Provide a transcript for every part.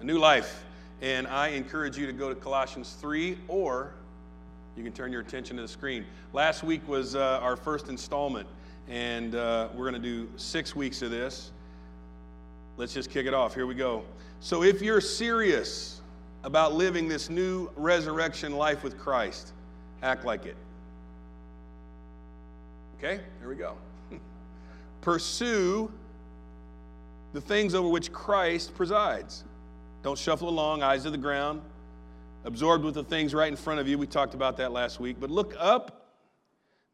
a new life. And I encourage you to go to Colossians 3 or you can turn your attention to the screen. Last week was uh, our first installment, and uh, we're going to do six weeks of this. Let's just kick it off. Here we go. So, if you're serious about living this new resurrection life with Christ, act like it. Okay, here we go. Pursue the things over which Christ presides. Don't shuffle along, eyes to the ground, absorbed with the things right in front of you. We talked about that last week. But look up,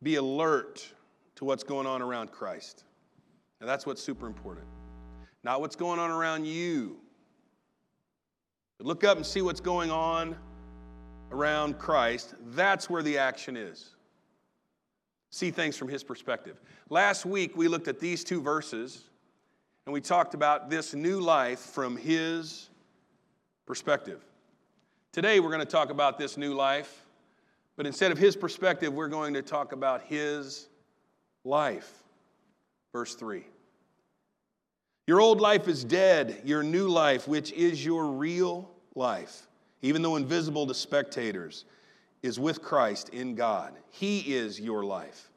be alert to what's going on around Christ. Now, that's what's super important. Not what's going on around you. But look up and see what's going on around Christ. That's where the action is. See things from his perspective. Last week, we looked at these two verses and we talked about this new life from his perspective. Today, we're going to talk about this new life, but instead of his perspective, we're going to talk about his life. Verse 3. Your old life is dead, your new life, which is your real life, even though invisible to spectators, is with Christ in God. He is your life.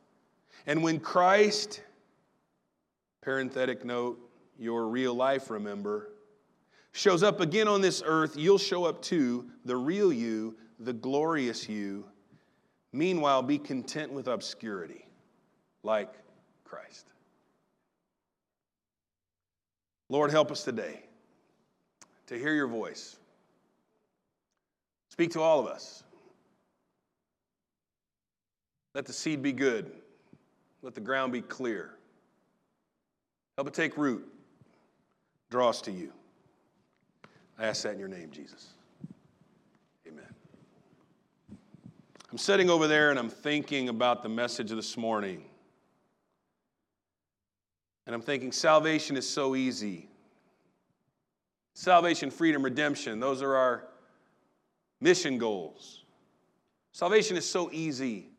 And when Christ, parenthetic note, your real life, remember, shows up again on this earth, you'll show up too, the real you, the glorious you. Meanwhile, be content with obscurity, like Christ. Lord, help us today to hear your voice. Speak to all of us. Let the seed be good. Let the ground be clear. Help it take root. Draw us to you. I ask that in your name, Jesus. Amen. I'm sitting over there and I'm thinking about the message of this morning. And I'm thinking, salvation is so easy. Salvation, freedom, redemption, those are our mission goals. Salvation is so easy.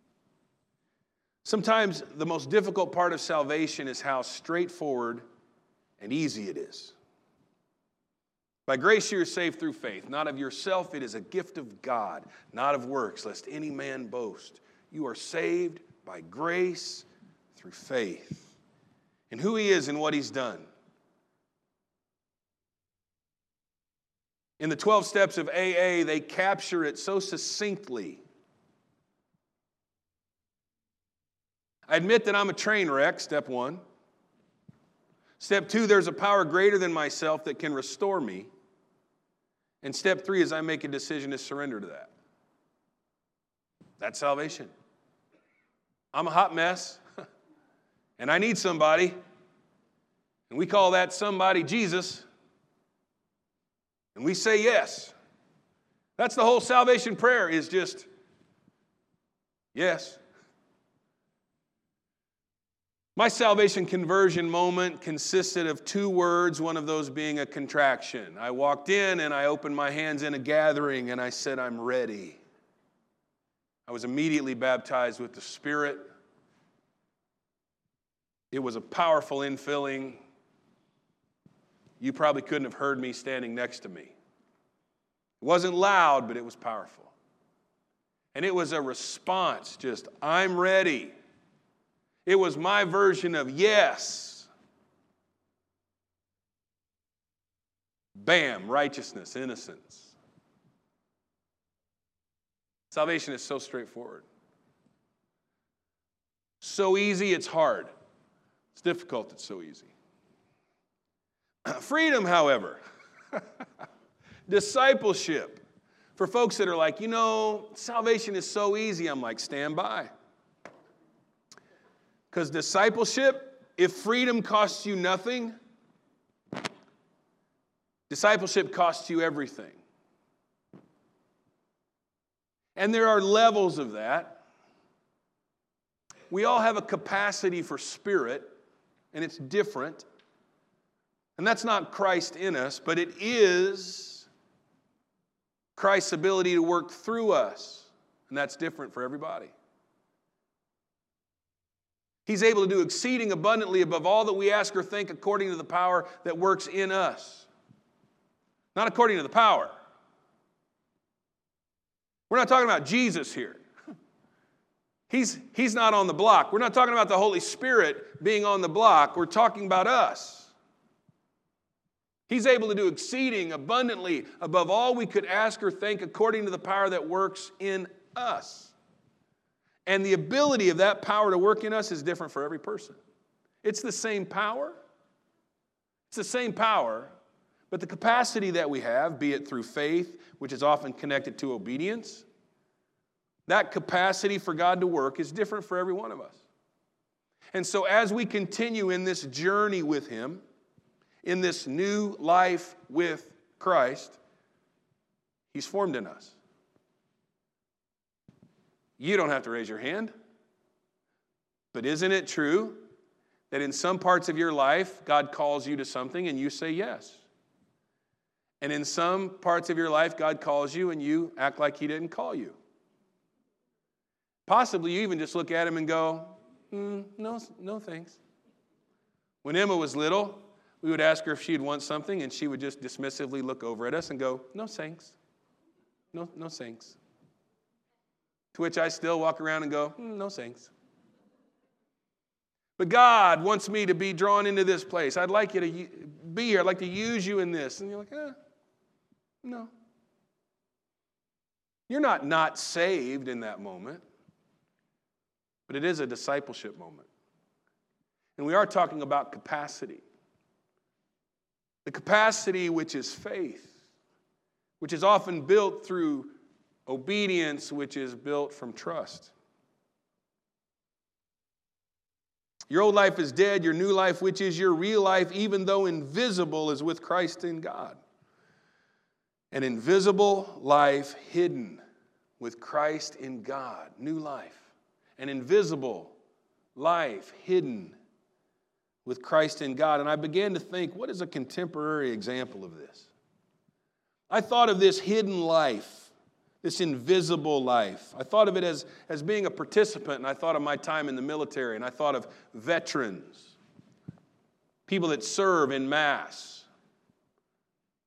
Sometimes the most difficult part of salvation is how straightforward and easy it is. By grace you are saved through faith, not of yourself. It is a gift of God, not of works, lest any man boast. You are saved by grace through faith And who He is and what He's done. In the 12 steps of AA, they capture it so succinctly. I admit that I'm a train wreck, step one. Step two, there's a power greater than myself that can restore me. And step three is I make a decision to surrender to that. That's salvation. I'm a hot mess, and I need somebody. And we call that somebody Jesus. And we say yes. That's the whole salvation prayer is just yes. My salvation conversion moment consisted of two words, one of those being a contraction. I walked in and I opened my hands in a gathering and I said, I'm ready. I was immediately baptized with the Spirit. It was a powerful infilling. You probably couldn't have heard me standing next to me. It wasn't loud, but it was powerful. And it was a response just, I'm ready. It was my version of yes. Bam, righteousness, innocence. Salvation is so straightforward. So easy, it's hard. It's difficult, it's so easy. Freedom, however, discipleship. For folks that are like, you know, salvation is so easy, I'm like, stand by. Because discipleship, if freedom costs you nothing, discipleship costs you everything. And there are levels of that. We all have a capacity for spirit, and it's different. And that's not Christ in us, but it is Christ's ability to work through us. And that's different for everybody. He's able to do exceeding abundantly above all that we ask or think according to the power that works in us. not according to the power. We're not talking about Jesus here. He's, he's not on the block. We're not talking about the Holy Spirit being on the block. We're talking about us. He's able to do exceeding abundantly above all we could ask or think according to the power that works in us. And the ability of that power to work in us is different for every person. It's the same power. It's the same power, but the capacity that we have, be it through faith, which is often connected to obedience, that capacity for God to work is different for every one of us. And so, as we continue in this journey with Him, in this new life with Christ, He's formed in us. You don't have to raise your hand. But isn't it true that in some parts of your life, God calls you to something and you say yes? And in some parts of your life, God calls you and you act like He didn't call you. Possibly you even just look at Him and go, mm, no, no thanks. When Emma was little, we would ask her if she'd want something, and she would just dismissively look over at us and go, no thanks. No, no thanks. To which I still walk around and go, mm, no thanks. But God wants me to be drawn into this place. I'd like you to be here. I'd like to use you in this. And you're like, eh, no. You're not not saved in that moment, but it is a discipleship moment. And we are talking about capacity. The capacity which is faith, which is often built through obedience, which is built from trust. Your old life is dead, your new life, which is your real life, even though invisible, is with Christ in God. An invisible life hidden with Christ in God, new life. An invisible life hidden with Christ in God. And I began to think, what is a contemporary example of this? I thought of this hidden life this invisible life. I thought of it as, as being a participant, and I thought of my time in the military, and I thought of veterans, people that serve in mass,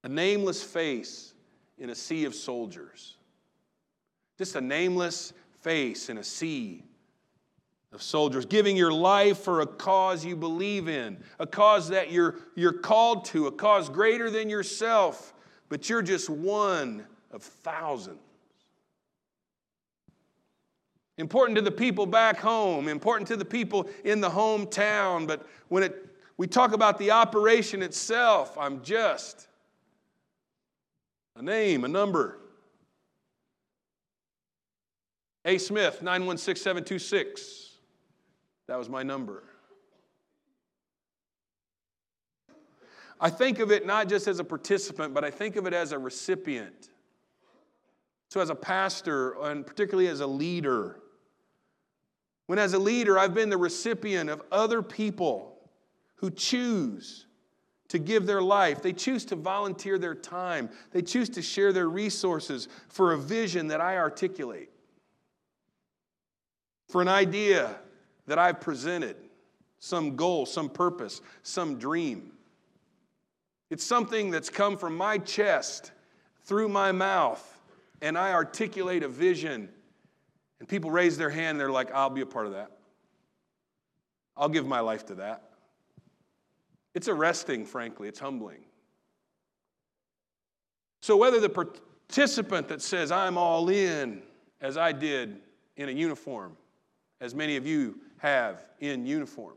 a nameless face in a sea of soldiers. Just a nameless face in a sea of soldiers, giving your life for a cause you believe in, a cause that you're, you're called to, a cause greater than yourself, but you're just one of thousands. Important to the people back home, important to the people in the hometown, but when it, we talk about the operation itself, I'm just a name, a number. A. Smith, 916726. That was my number. I think of it not just as a participant, but I think of it as a recipient. So, as a pastor, and particularly as a leader, when, as a leader, I've been the recipient of other people who choose to give their life, they choose to volunteer their time, they choose to share their resources for a vision that I articulate, for an idea that I've presented, some goal, some purpose, some dream. It's something that's come from my chest through my mouth, and I articulate a vision and people raise their hand, and they're like, I'll be a part of that. I'll give my life to that. It's arresting, frankly, it's humbling. So, whether the participant that says, I'm all in, as I did in a uniform, as many of you have in uniform,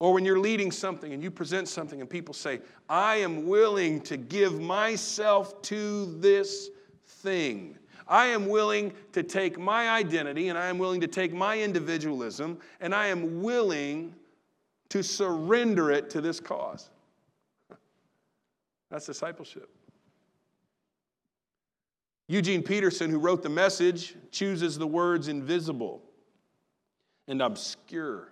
or when you're leading something and you present something and people say, I am willing to give myself to this thing. I am willing to take my identity and I am willing to take my individualism and I am willing to surrender it to this cause. That's discipleship. Eugene Peterson, who wrote the message, chooses the words invisible and obscure.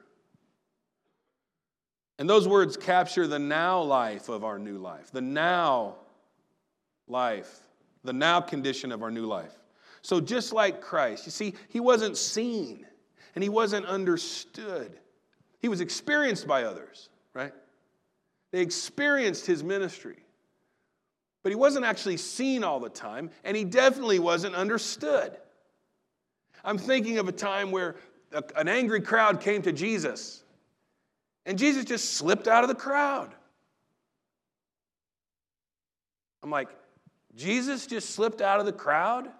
And those words capture the now life of our new life, the now life, the now condition of our new life. So, just like Christ, you see, he wasn't seen and he wasn't understood. He was experienced by others, right? They experienced his ministry. But he wasn't actually seen all the time, and he definitely wasn't understood. I'm thinking of a time where a, an angry crowd came to Jesus, and Jesus just slipped out of the crowd. I'm like, Jesus just slipped out of the crowd?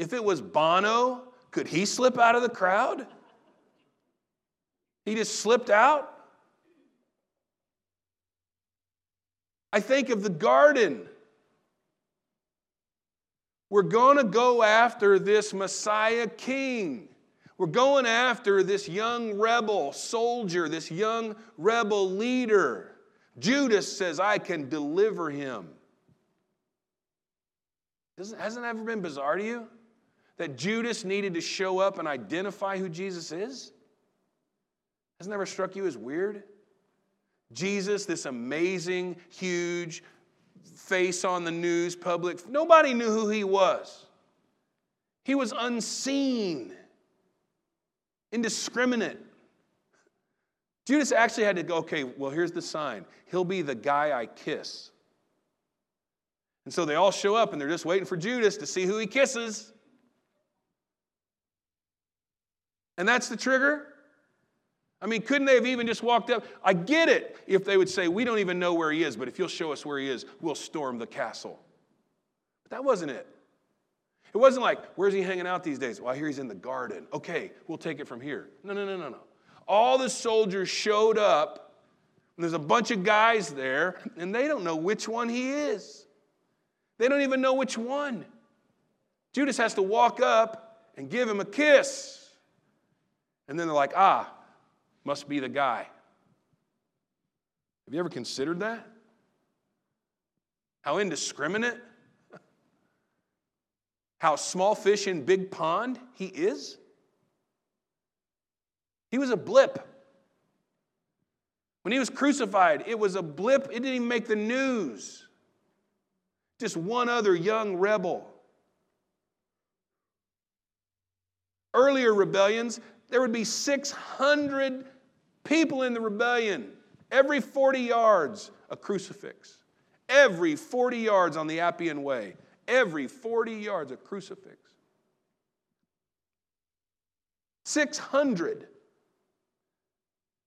If it was Bono, could he slip out of the crowd? He just slipped out? I think of the garden. We're going to go after this Messiah king. We're going after this young rebel soldier, this young rebel leader. Judas says, I can deliver him. Doesn't, hasn't that ever been bizarre to you? That Judas needed to show up and identify who Jesus is? Hasn't that ever struck you as weird? Jesus, this amazing, huge face on the news, public, nobody knew who he was. He was unseen, indiscriminate. Judas actually had to go, okay, well, here's the sign. He'll be the guy I kiss. And so they all show up and they're just waiting for Judas to see who he kisses. And that's the trigger. I mean, couldn't they have even just walked up? I get it if they would say, We don't even know where he is, but if you'll show us where he is, we'll storm the castle. But that wasn't it. It wasn't like, Where's he hanging out these days? Well, I hear he's in the garden. Okay, we'll take it from here. No, no, no, no, no. All the soldiers showed up, and there's a bunch of guys there, and they don't know which one he is. They don't even know which one. Judas has to walk up and give him a kiss. And then they're like, Ah, must be the guy. Have you ever considered that? How indiscriminate? How small fish in big pond he is? He was a blip. When he was crucified, it was a blip. It didn't even make the news. Just one other young rebel. Earlier rebellions, there would be 600 people in the rebellion. Every 40 yards, a crucifix. Every 40 yards on the Appian Way. Every 40 yards, a crucifix. 600.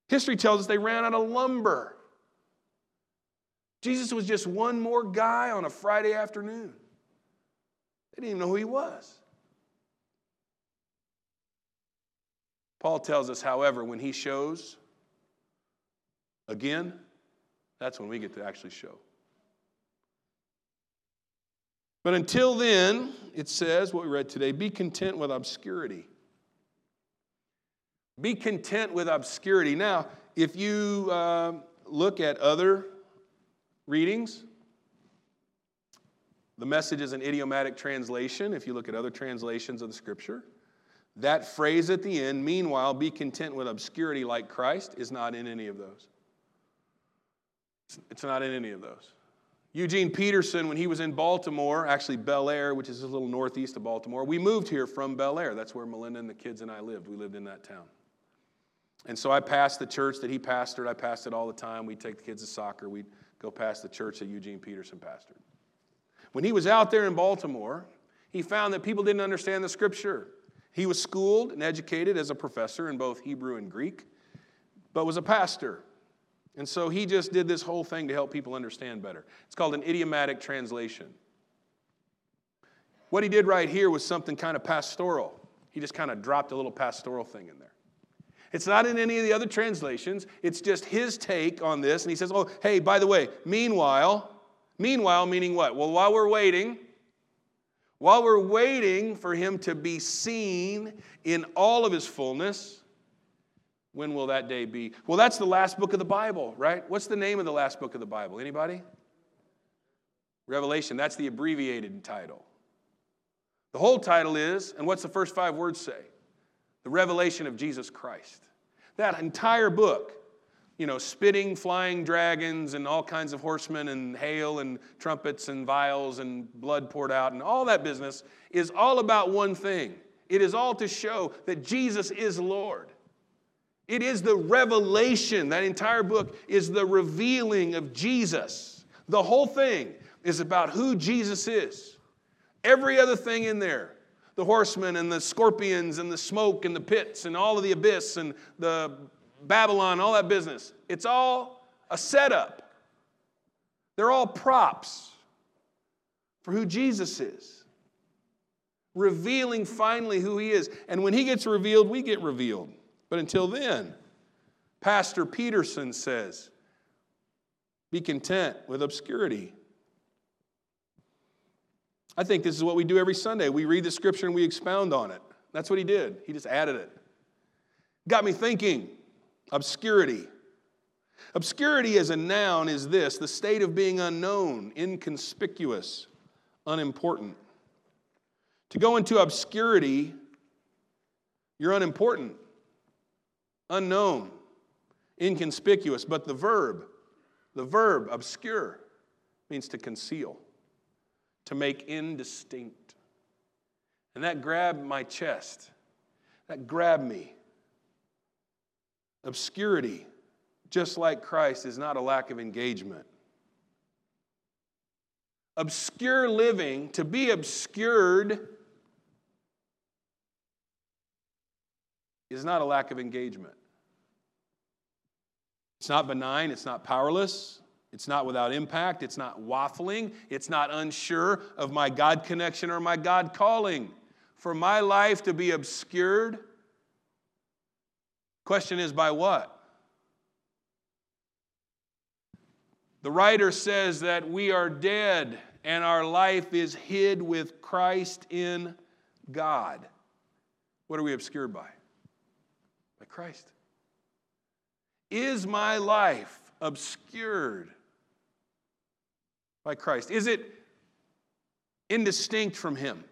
History tells us they ran out of lumber. Jesus was just one more guy on a Friday afternoon. They didn't even know who he was. Paul tells us, however, when he shows again, that's when we get to actually show. But until then, it says, what we read today, be content with obscurity. Be content with obscurity. Now, if you uh, look at other readings, the message is an idiomatic translation. If you look at other translations of the scripture, that phrase at the end, meanwhile, be content with obscurity like Christ, is not in any of those. It's not in any of those. Eugene Peterson, when he was in Baltimore, actually Bel Air, which is a little northeast of Baltimore, we moved here from Bel Air. That's where Melinda and the kids and I lived. We lived in that town. And so I passed the church that he pastored. I passed it all the time. We'd take the kids to soccer. We'd go past the church that Eugene Peterson pastored. When he was out there in Baltimore, he found that people didn't understand the scripture. He was schooled and educated as a professor in both Hebrew and Greek, but was a pastor. And so he just did this whole thing to help people understand better. It's called an idiomatic translation. What he did right here was something kind of pastoral. He just kind of dropped a little pastoral thing in there. It's not in any of the other translations. It's just his take on this. And he says, Oh, hey, by the way, meanwhile, meanwhile, meaning what? Well, while we're waiting, while we're waiting for him to be seen in all of his fullness, when will that day be? Well, that's the last book of the Bible, right? What's the name of the last book of the Bible? Anybody? Revelation. That's the abbreviated title. The whole title is, and what's the first five words say? The revelation of Jesus Christ. That entire book you know, spitting, flying dragons and all kinds of horsemen and hail and trumpets and vials and blood poured out and all that business is all about one thing. It is all to show that Jesus is Lord. It is the revelation. That entire book is the revealing of Jesus. The whole thing is about who Jesus is. Every other thing in there the horsemen and the scorpions and the smoke and the pits and all of the abyss and the Babylon, all that business. It's all a setup. They're all props for who Jesus is, revealing finally who he is. And when he gets revealed, we get revealed. But until then, Pastor Peterson says, be content with obscurity. I think this is what we do every Sunday. We read the scripture and we expound on it. That's what he did. He just added it. Got me thinking obscurity. Obscurity as a noun is this the state of being unknown, inconspicuous, unimportant. To go into obscurity, you're unimportant, unknown, inconspicuous. But the verb, the verb obscure, means to conceal to make indistinct. And that grabbed my chest. That grabbed me. Obscurity, just like Christ, is not a lack of engagement. Obscure living, to be obscured, is not a lack of engagement. It's not benign, it's not powerless, it's not without impact. It's not waffling. It's not unsure of my God connection or my God calling. For my life to be obscured, question is by what? The writer says that we are dead and our life is hid with Christ in God. What are we obscured by? By Christ. Is my life obscured by Christ? Is it indistinct from Him?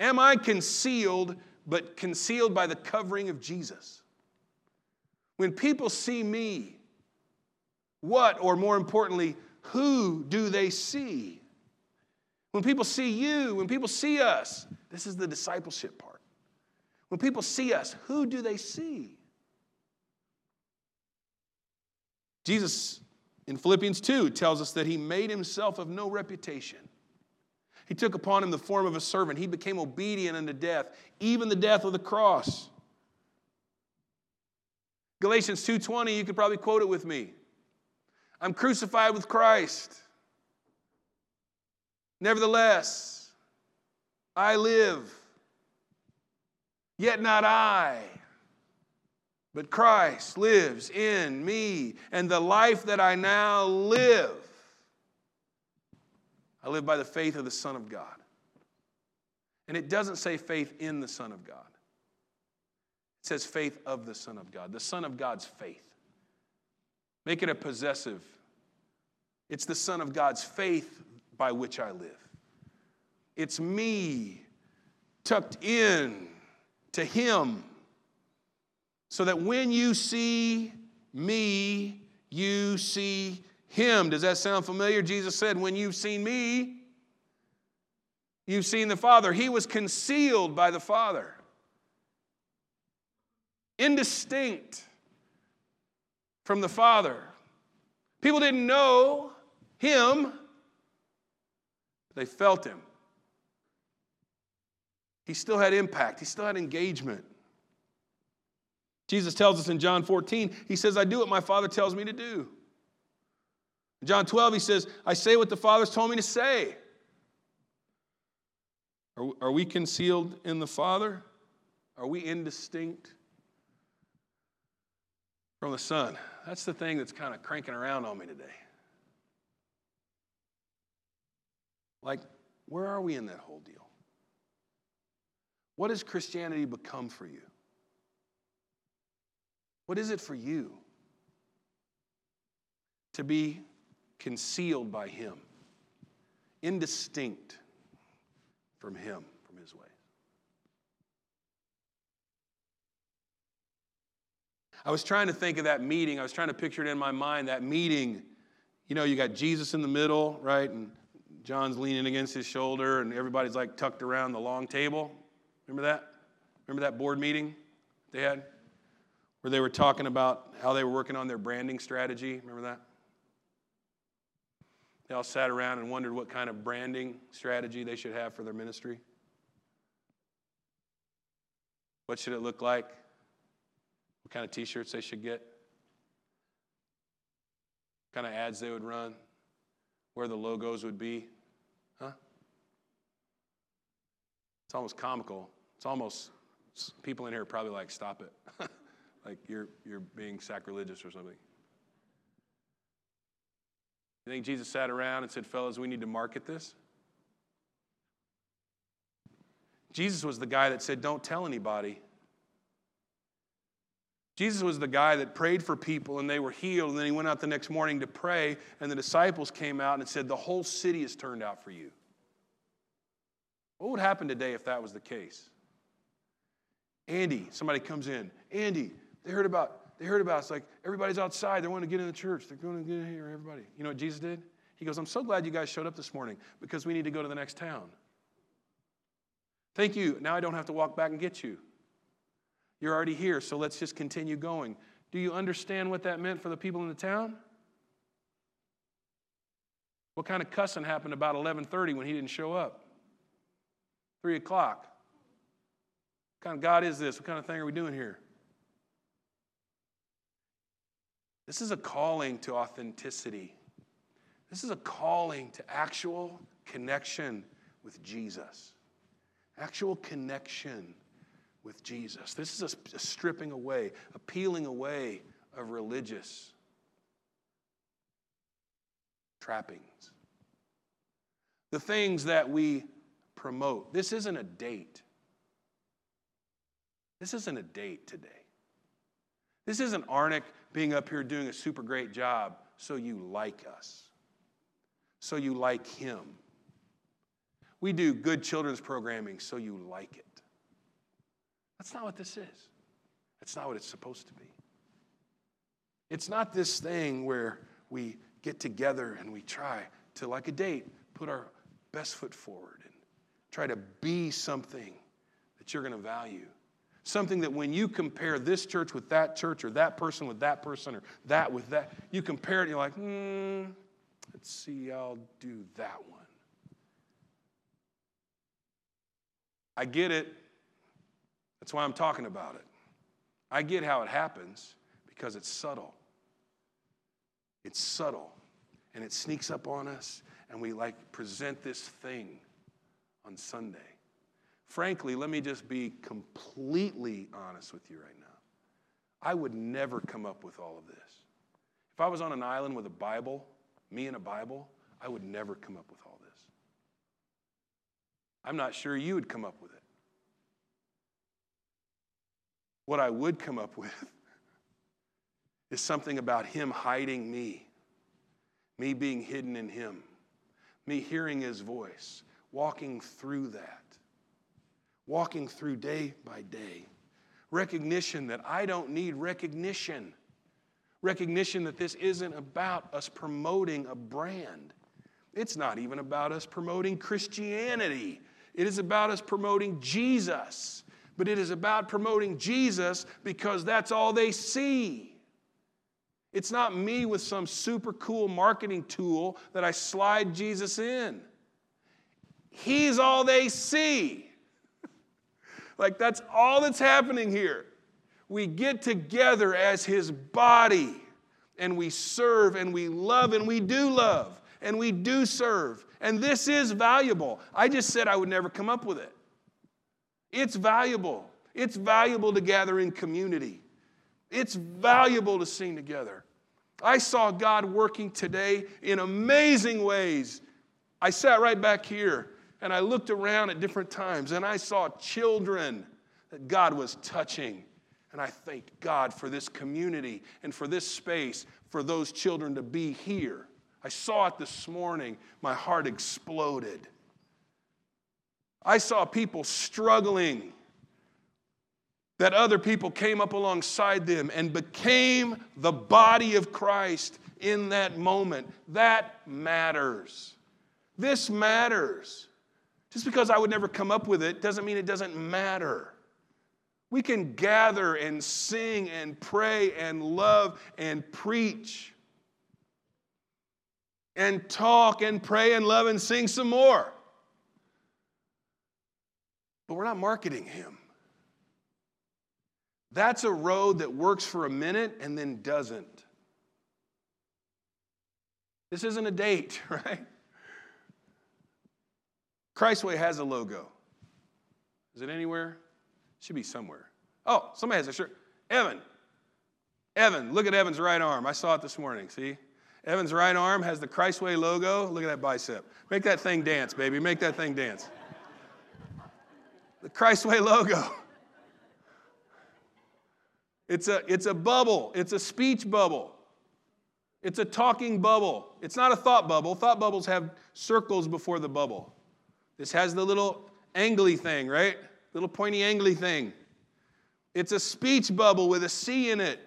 Am I concealed, but concealed by the covering of Jesus? When people see me, what, or more importantly, who do they see? When people see you, when people see us, this is the discipleship part. When people see us, who do they see? Jesus in Philippians 2 tells us that he made himself of no reputation. He took upon him the form of a servant. He became obedient unto death, even the death of the cross. Galatians 2:20, you could probably quote it with me. I'm crucified with Christ. Nevertheless, I live. Yet not I, but Christ lives in me, and the life that I now live, I live by the faith of the Son of God. And it doesn't say faith in the Son of God, it says faith of the Son of God, the Son of God's faith. Make it a possessive. It's the Son of God's faith by which I live. It's me tucked in to Him so that when you see me, you see him. Does that sound familiar? Jesus said, When you've seen me, you've seen the Father. He was concealed by the Father, indistinct from the Father. People didn't know him, they felt him. He still had impact, he still had engagement. Jesus tells us in John 14, he says, I do what my Father tells me to do. In John 12, he says, I say what the Father's told me to say. Are, are we concealed in the Father? Are we indistinct from the Son? That's the thing that's kind of cranking around on me today. Like, where are we in that whole deal? What has Christianity become for you? What is it for you to be concealed by Him, indistinct from Him, from His ways? I was trying to think of that meeting. I was trying to picture it in my mind, that meeting. You know, you got Jesus in the middle, right? And John's leaning against his shoulder, and everybody's like tucked around the long table. Remember that? Remember that board meeting they had? where they were talking about how they were working on their branding strategy. Remember that? They all sat around and wondered what kind of branding strategy they should have for their ministry. What should it look like? What kind of t shirts they should get? What kind of ads they would run? Where the logos would be? Huh? It's almost comical. It's almost, people in here probably like, stop it. like you're, you're being sacrilegious or something. You think Jesus sat around and said, fellas, we need to market this? Jesus was the guy that said, don't tell anybody. Jesus was the guy that prayed for people and they were healed, and then he went out the next morning to pray, and the disciples came out and said, The whole city has turned out for you. What would happen today if that was the case? Andy, somebody comes in. Andy, they heard about, they heard about, it's like everybody's outside. They want to get in the church. They're going to get in here, everybody. You know what Jesus did? He goes, I'm so glad you guys showed up this morning because we need to go to the next town. Thank you. Now I don't have to walk back and get you. You're already here, so let's just continue going. Do you understand what that meant for the people in the town? What kind of cussing happened about 11:30 when he didn't show up? Three o'clock. What kind of God is this? What kind of thing are we doing here? This is a calling to authenticity. This is a calling to actual connection with Jesus. Actual connection with Jesus. This is a, a stripping away, a peeling away of religious trappings. The things that we promote. This isn't a date. This isn't a date today. This isn't Arnick being up here doing a super great job so you like us, so you like him. We do good children's programming so you like it. That's not what this is. That's not what it's supposed to be. It's not this thing where we get together and we try to, like a date, put our best foot forward and try to be something that you're going to value. Something that when you compare this church with that church or that person with that person or that with that, you compare it and you're like, hmm, let's see, I'll do that one. I get it. That's why I'm talking about it. I get how it happens because it's subtle. It's subtle and it sneaks up on us and we like present this thing on Sunday. Frankly, let me just be completely honest with you right now. I would never come up with all of this. If I was on an island with a Bible, me and a Bible, I would never come up with all this. I'm not sure you would come up with it. What I would come up with is something about Him hiding me, me being hidden in Him, me hearing His voice, walking through that walking through day by day. Recognition that I don't need recognition. Recognition that this isn't about us promoting a brand. It's not even about us promoting Christianity. It is about us promoting Jesus. But it is about promoting Jesus because that's all they see. It's not me with some super cool marketing tool that I slide Jesus in. He's all they see. Like, that's all that's happening here. We get together as His body and we serve and we love and we do love and we do serve. And this is valuable. I just said I would never come up with it. It's valuable. It's valuable to gather in community. It's valuable to sing together. I saw God working today in amazing ways. I sat right back here and I looked around at different times and I saw children that God was touching. And I thanked God for this community and for this space for those children to be here. I saw it this morning. My heart exploded. I saw people struggling, that other people came up alongside them and became the body of Christ in that moment. That matters. This matters. Just because I would never come up with it doesn't mean it doesn't matter. We can gather and sing and pray and love and preach and talk and pray and love and sing some more. But we're not marketing Him. That's a road that works for a minute and then doesn't. This isn't a date, right? Christway has a logo. Is it anywhere? Should be somewhere. Oh, somebody has a shirt. Evan. Evan, look at Evan's right arm. I saw it this morning. See? Evan's right arm has the Christway logo. Look at that bicep. Make that thing dance, baby. Make that thing dance. The Christway logo. It's a, it's a bubble, it's a speech bubble. It's a talking bubble. It's not a thought bubble. Thought bubbles have circles before the bubble. This has the little angly thing, right? Little pointy angly thing. It's a speech bubble with a C in it.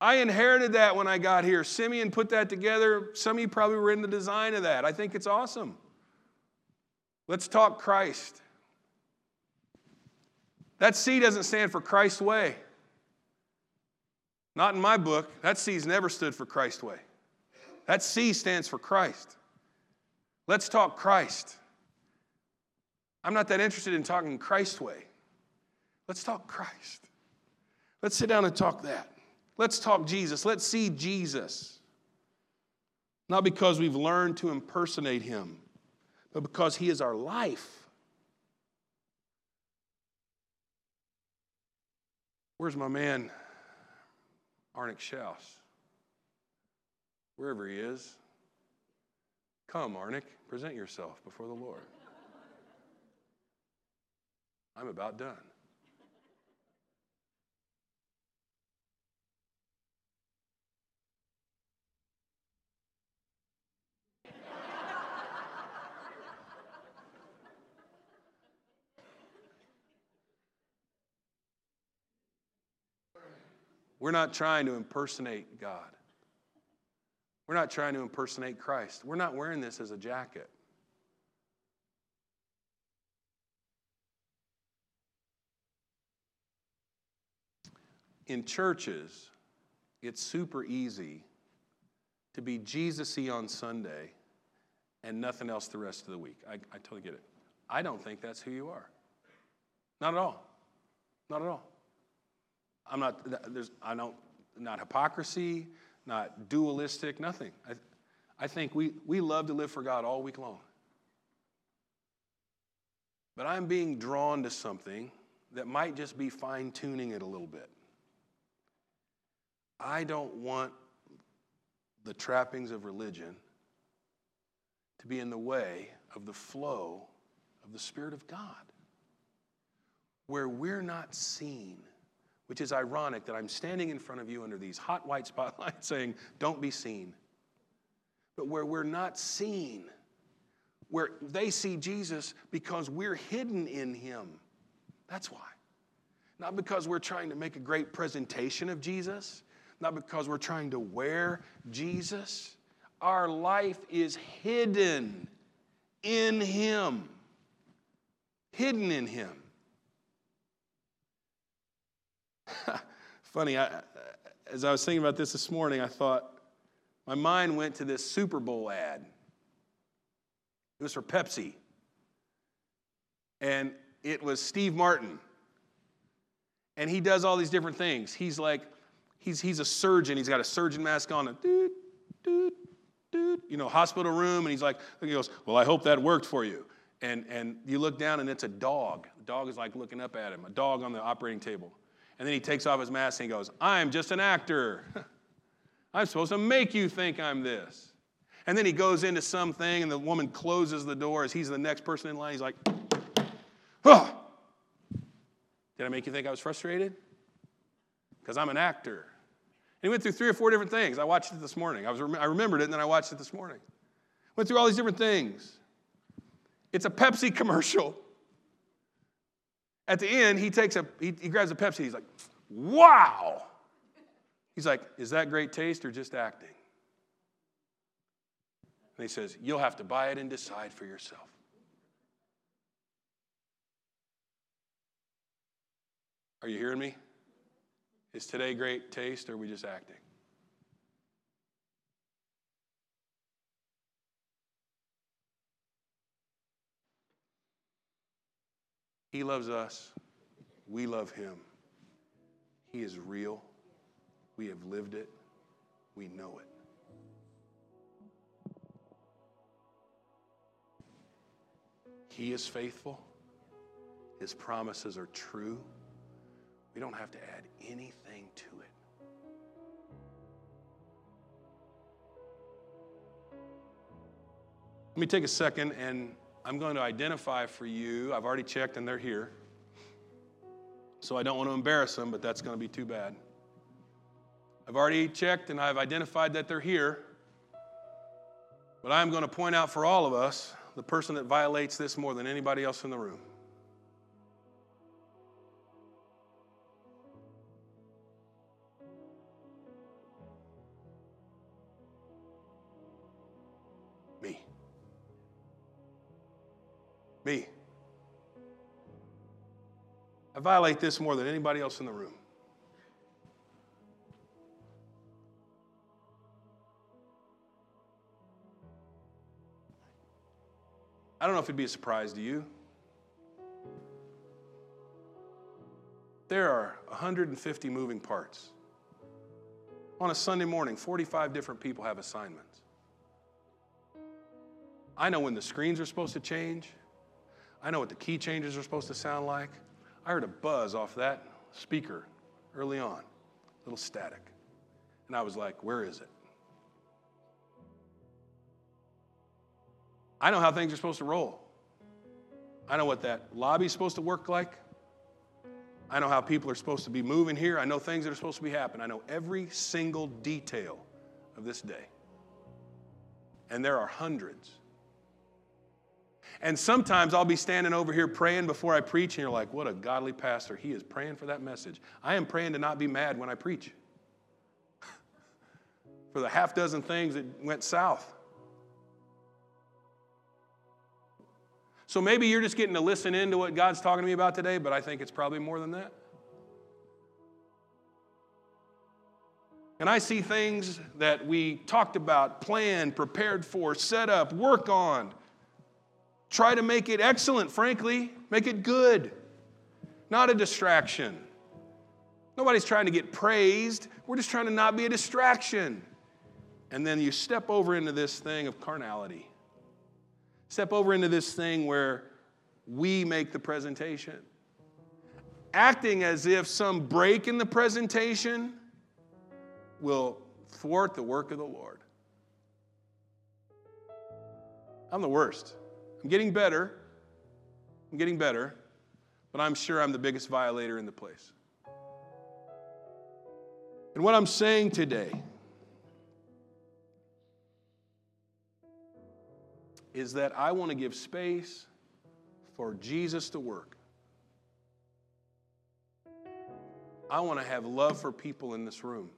I inherited that when I got here. Simeon put that together. Some of you probably were in the design of that. I think it's awesome. Let's talk Christ. That C doesn't stand for Christ's way. Not in my book. That C's never stood for Christ's way. That C stands for Christ. Let's talk Christ. I'm not that interested in talking Christ's way. Let's talk Christ. Let's sit down and talk that. Let's talk Jesus. Let's see Jesus. Not because we've learned to impersonate him, but because he is our life. Where's my man, Arnick Schaus? Wherever he is. Come, Arnick, present yourself before the Lord. I'm about done. We're not trying to impersonate God. We're not trying to impersonate Christ. We're not wearing this as a jacket. In churches, it's super easy to be Jesus y on Sunday and nothing else the rest of the week. I, I totally get it. I don't think that's who you are. Not at all. Not at all. I'm not, there's, I don't, not hypocrisy, not dualistic, nothing. I, I think we, we love to live for God all week long. But I'm being drawn to something that might just be fine tuning it a little bit. I don't want the trappings of religion to be in the way of the flow of the Spirit of God, where we're not seen which is ironic that I'm standing in front of you under these hot white spotlights saying, Don't be seen. But where we're not seen, where they see Jesus because we're hidden in Him. That's why. Not because we're trying to make a great presentation of Jesus, not because we're trying to wear Jesus. Our life is hidden in Him. Hidden in Him. Funny, I, as I was thinking about this this morning, I thought my mind went to this Super Bowl ad. It was for Pepsi. And it was Steve Martin. And he does all these different things. He's like, he's, he's a surgeon. He's got a surgeon mask on, a doot, doot, doot, you know, hospital room. And he's like, he goes, Well, I hope that worked for you. And, and you look down and it's a dog. The dog is like looking up at him, a dog on the operating table. And then he takes off his mask and he goes, I'm just an actor. I'm supposed to make you think I'm this. And then he goes into something and the woman closes the door as he's the next person in line. He's like, oh. Did I make you think I was frustrated? Because I'm an actor. And he went through three or four different things. I watched it this morning. I, was, I remembered it and then I watched it this morning. Went through all these different things. It's a Pepsi commercial. At the end, he takes a he, he grabs a Pepsi. He's like, "Wow!" He's like, "Is that great taste or just acting?" And he says, "You'll have to buy it and decide for yourself." Are you hearing me? Is today great taste or are we just acting? He loves us. We love him. He is real. We have lived it. We know it. He is faithful. His promises are true. We don't have to add anything to it. Let me take a second and I'm going to identify for you. I've already checked and they're here. So I don't want to embarrass them, but that's going to be too bad. I've already checked and I've identified that they're here. But I'm going to point out for all of us the person that violates this more than anybody else in the room. I violate this more than anybody else in the room. I don't know if it'd be a surprise to you. There are 150 moving parts. On a Sunday morning, 45 different people have assignments. I know when the screens are supposed to change. I know what the key changes are supposed to sound like. I heard a buzz off that speaker early on, a little static. And I was like, where is it? I know how things are supposed to roll. I know what that lobby's supposed to work like. I know how people are supposed to be moving here. I know things that are supposed to be happening. I know every single detail of this day. And there are hundreds and sometimes I'll be standing over here praying before I preach, and you're like, what a godly pastor. He is praying for that message. I am praying to not be mad when I preach for the half dozen things that went south. So maybe you're just getting to listen into what God's talking to me about today, but I think it's probably more than that. And I see things that we talked about, planned, prepared for, set up, work on Try to make it excellent, frankly. Make it good, not a distraction. Nobody's trying to get praised. We're just trying to not be a distraction. And then you step over into this thing of carnality. Step over into this thing where we make the presentation. Acting as if some break in the presentation will thwart the work of the Lord. I'm the worst. I'm getting better. I'm getting better, but I'm sure I'm the biggest violator in the place. And what I'm saying today is that I want to give space for Jesus to work. I want to have love for people in this room.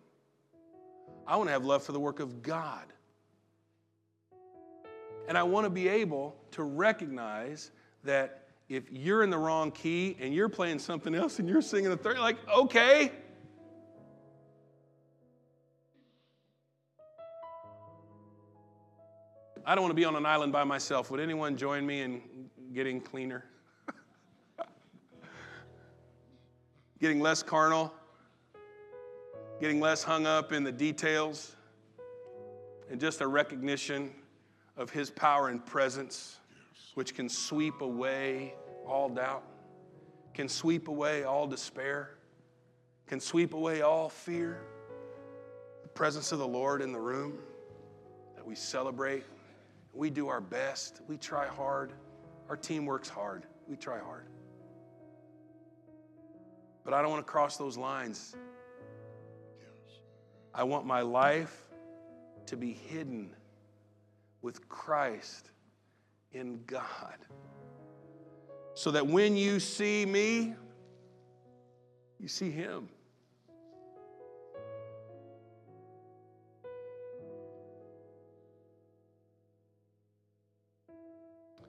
I want to have love for the work of God. And I want to be able to recognize that if you're in the wrong key and you're playing something else and you're singing the third, like, okay. I don't want to be on an island by myself. Would anyone join me in getting cleaner? getting less carnal? Getting less hung up in the details? And just a recognition of His power and presence, which can sweep away all doubt, can sweep away all despair, can sweep away all fear. The presence of the Lord in the room that we celebrate. We do our best, we try hard. Our team works hard, we try hard. But I don't want to cross those lines. I want my life to be hidden with Christ in God. So that when you see me, you see Him.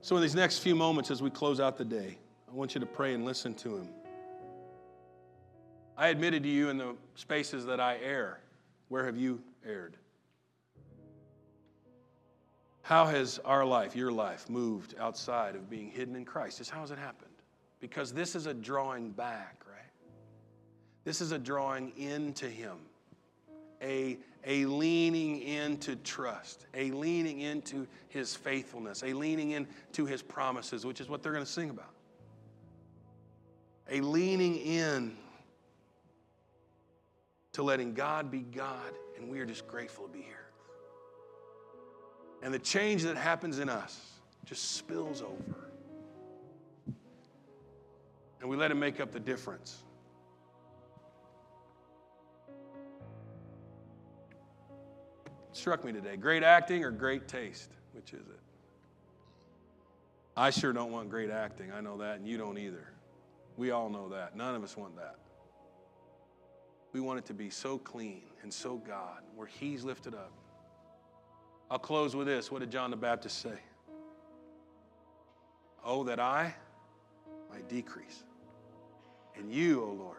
So, in these next few moments as we close out the day, I want you to pray and listen to Him. I admitted to you in the spaces that I err. Where have you erred? How has our life, your life, moved outside of being hidden in Christ? Just how has it happened? Because this is a drawing back, right? This is a drawing into Him, a, a leaning into trust, a leaning into His faithfulness, a leaning into His promises, which is what they're going to sing about. A leaning in to letting God be God, and we are just grateful to be here. And the change that happens in us just spills over. And we let Him make up the difference. It struck me today great acting or great taste? Which is it? I sure don't want great acting. I know that, and you don't either. We all know that. None of us want that. We want it to be so clean and so God, where He's lifted up. I'll close with this. What did John the Baptist say? Oh, that I might decrease, and you, O oh Lord,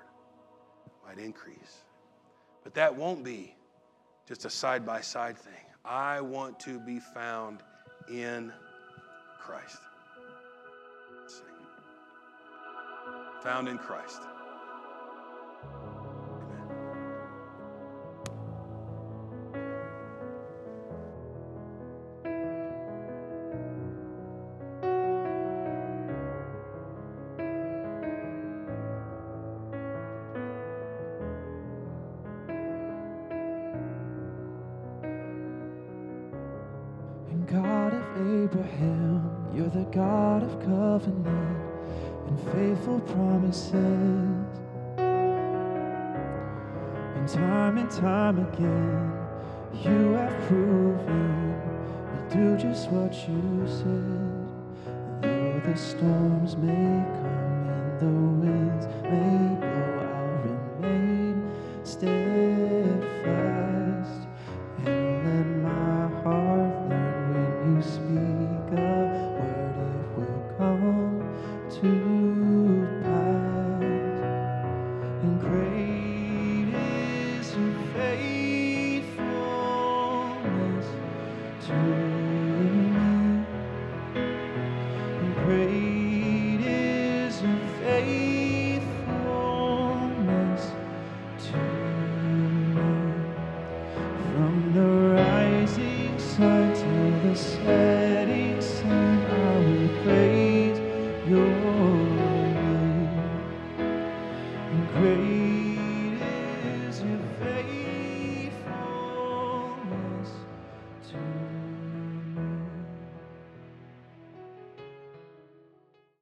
might increase. But that won't be just a side by side thing. I want to be found in Christ. Found in Christ. Time and time again, you have proven you do just what you said. Though the storms may come and the winds may blow, I'll remain steadfast.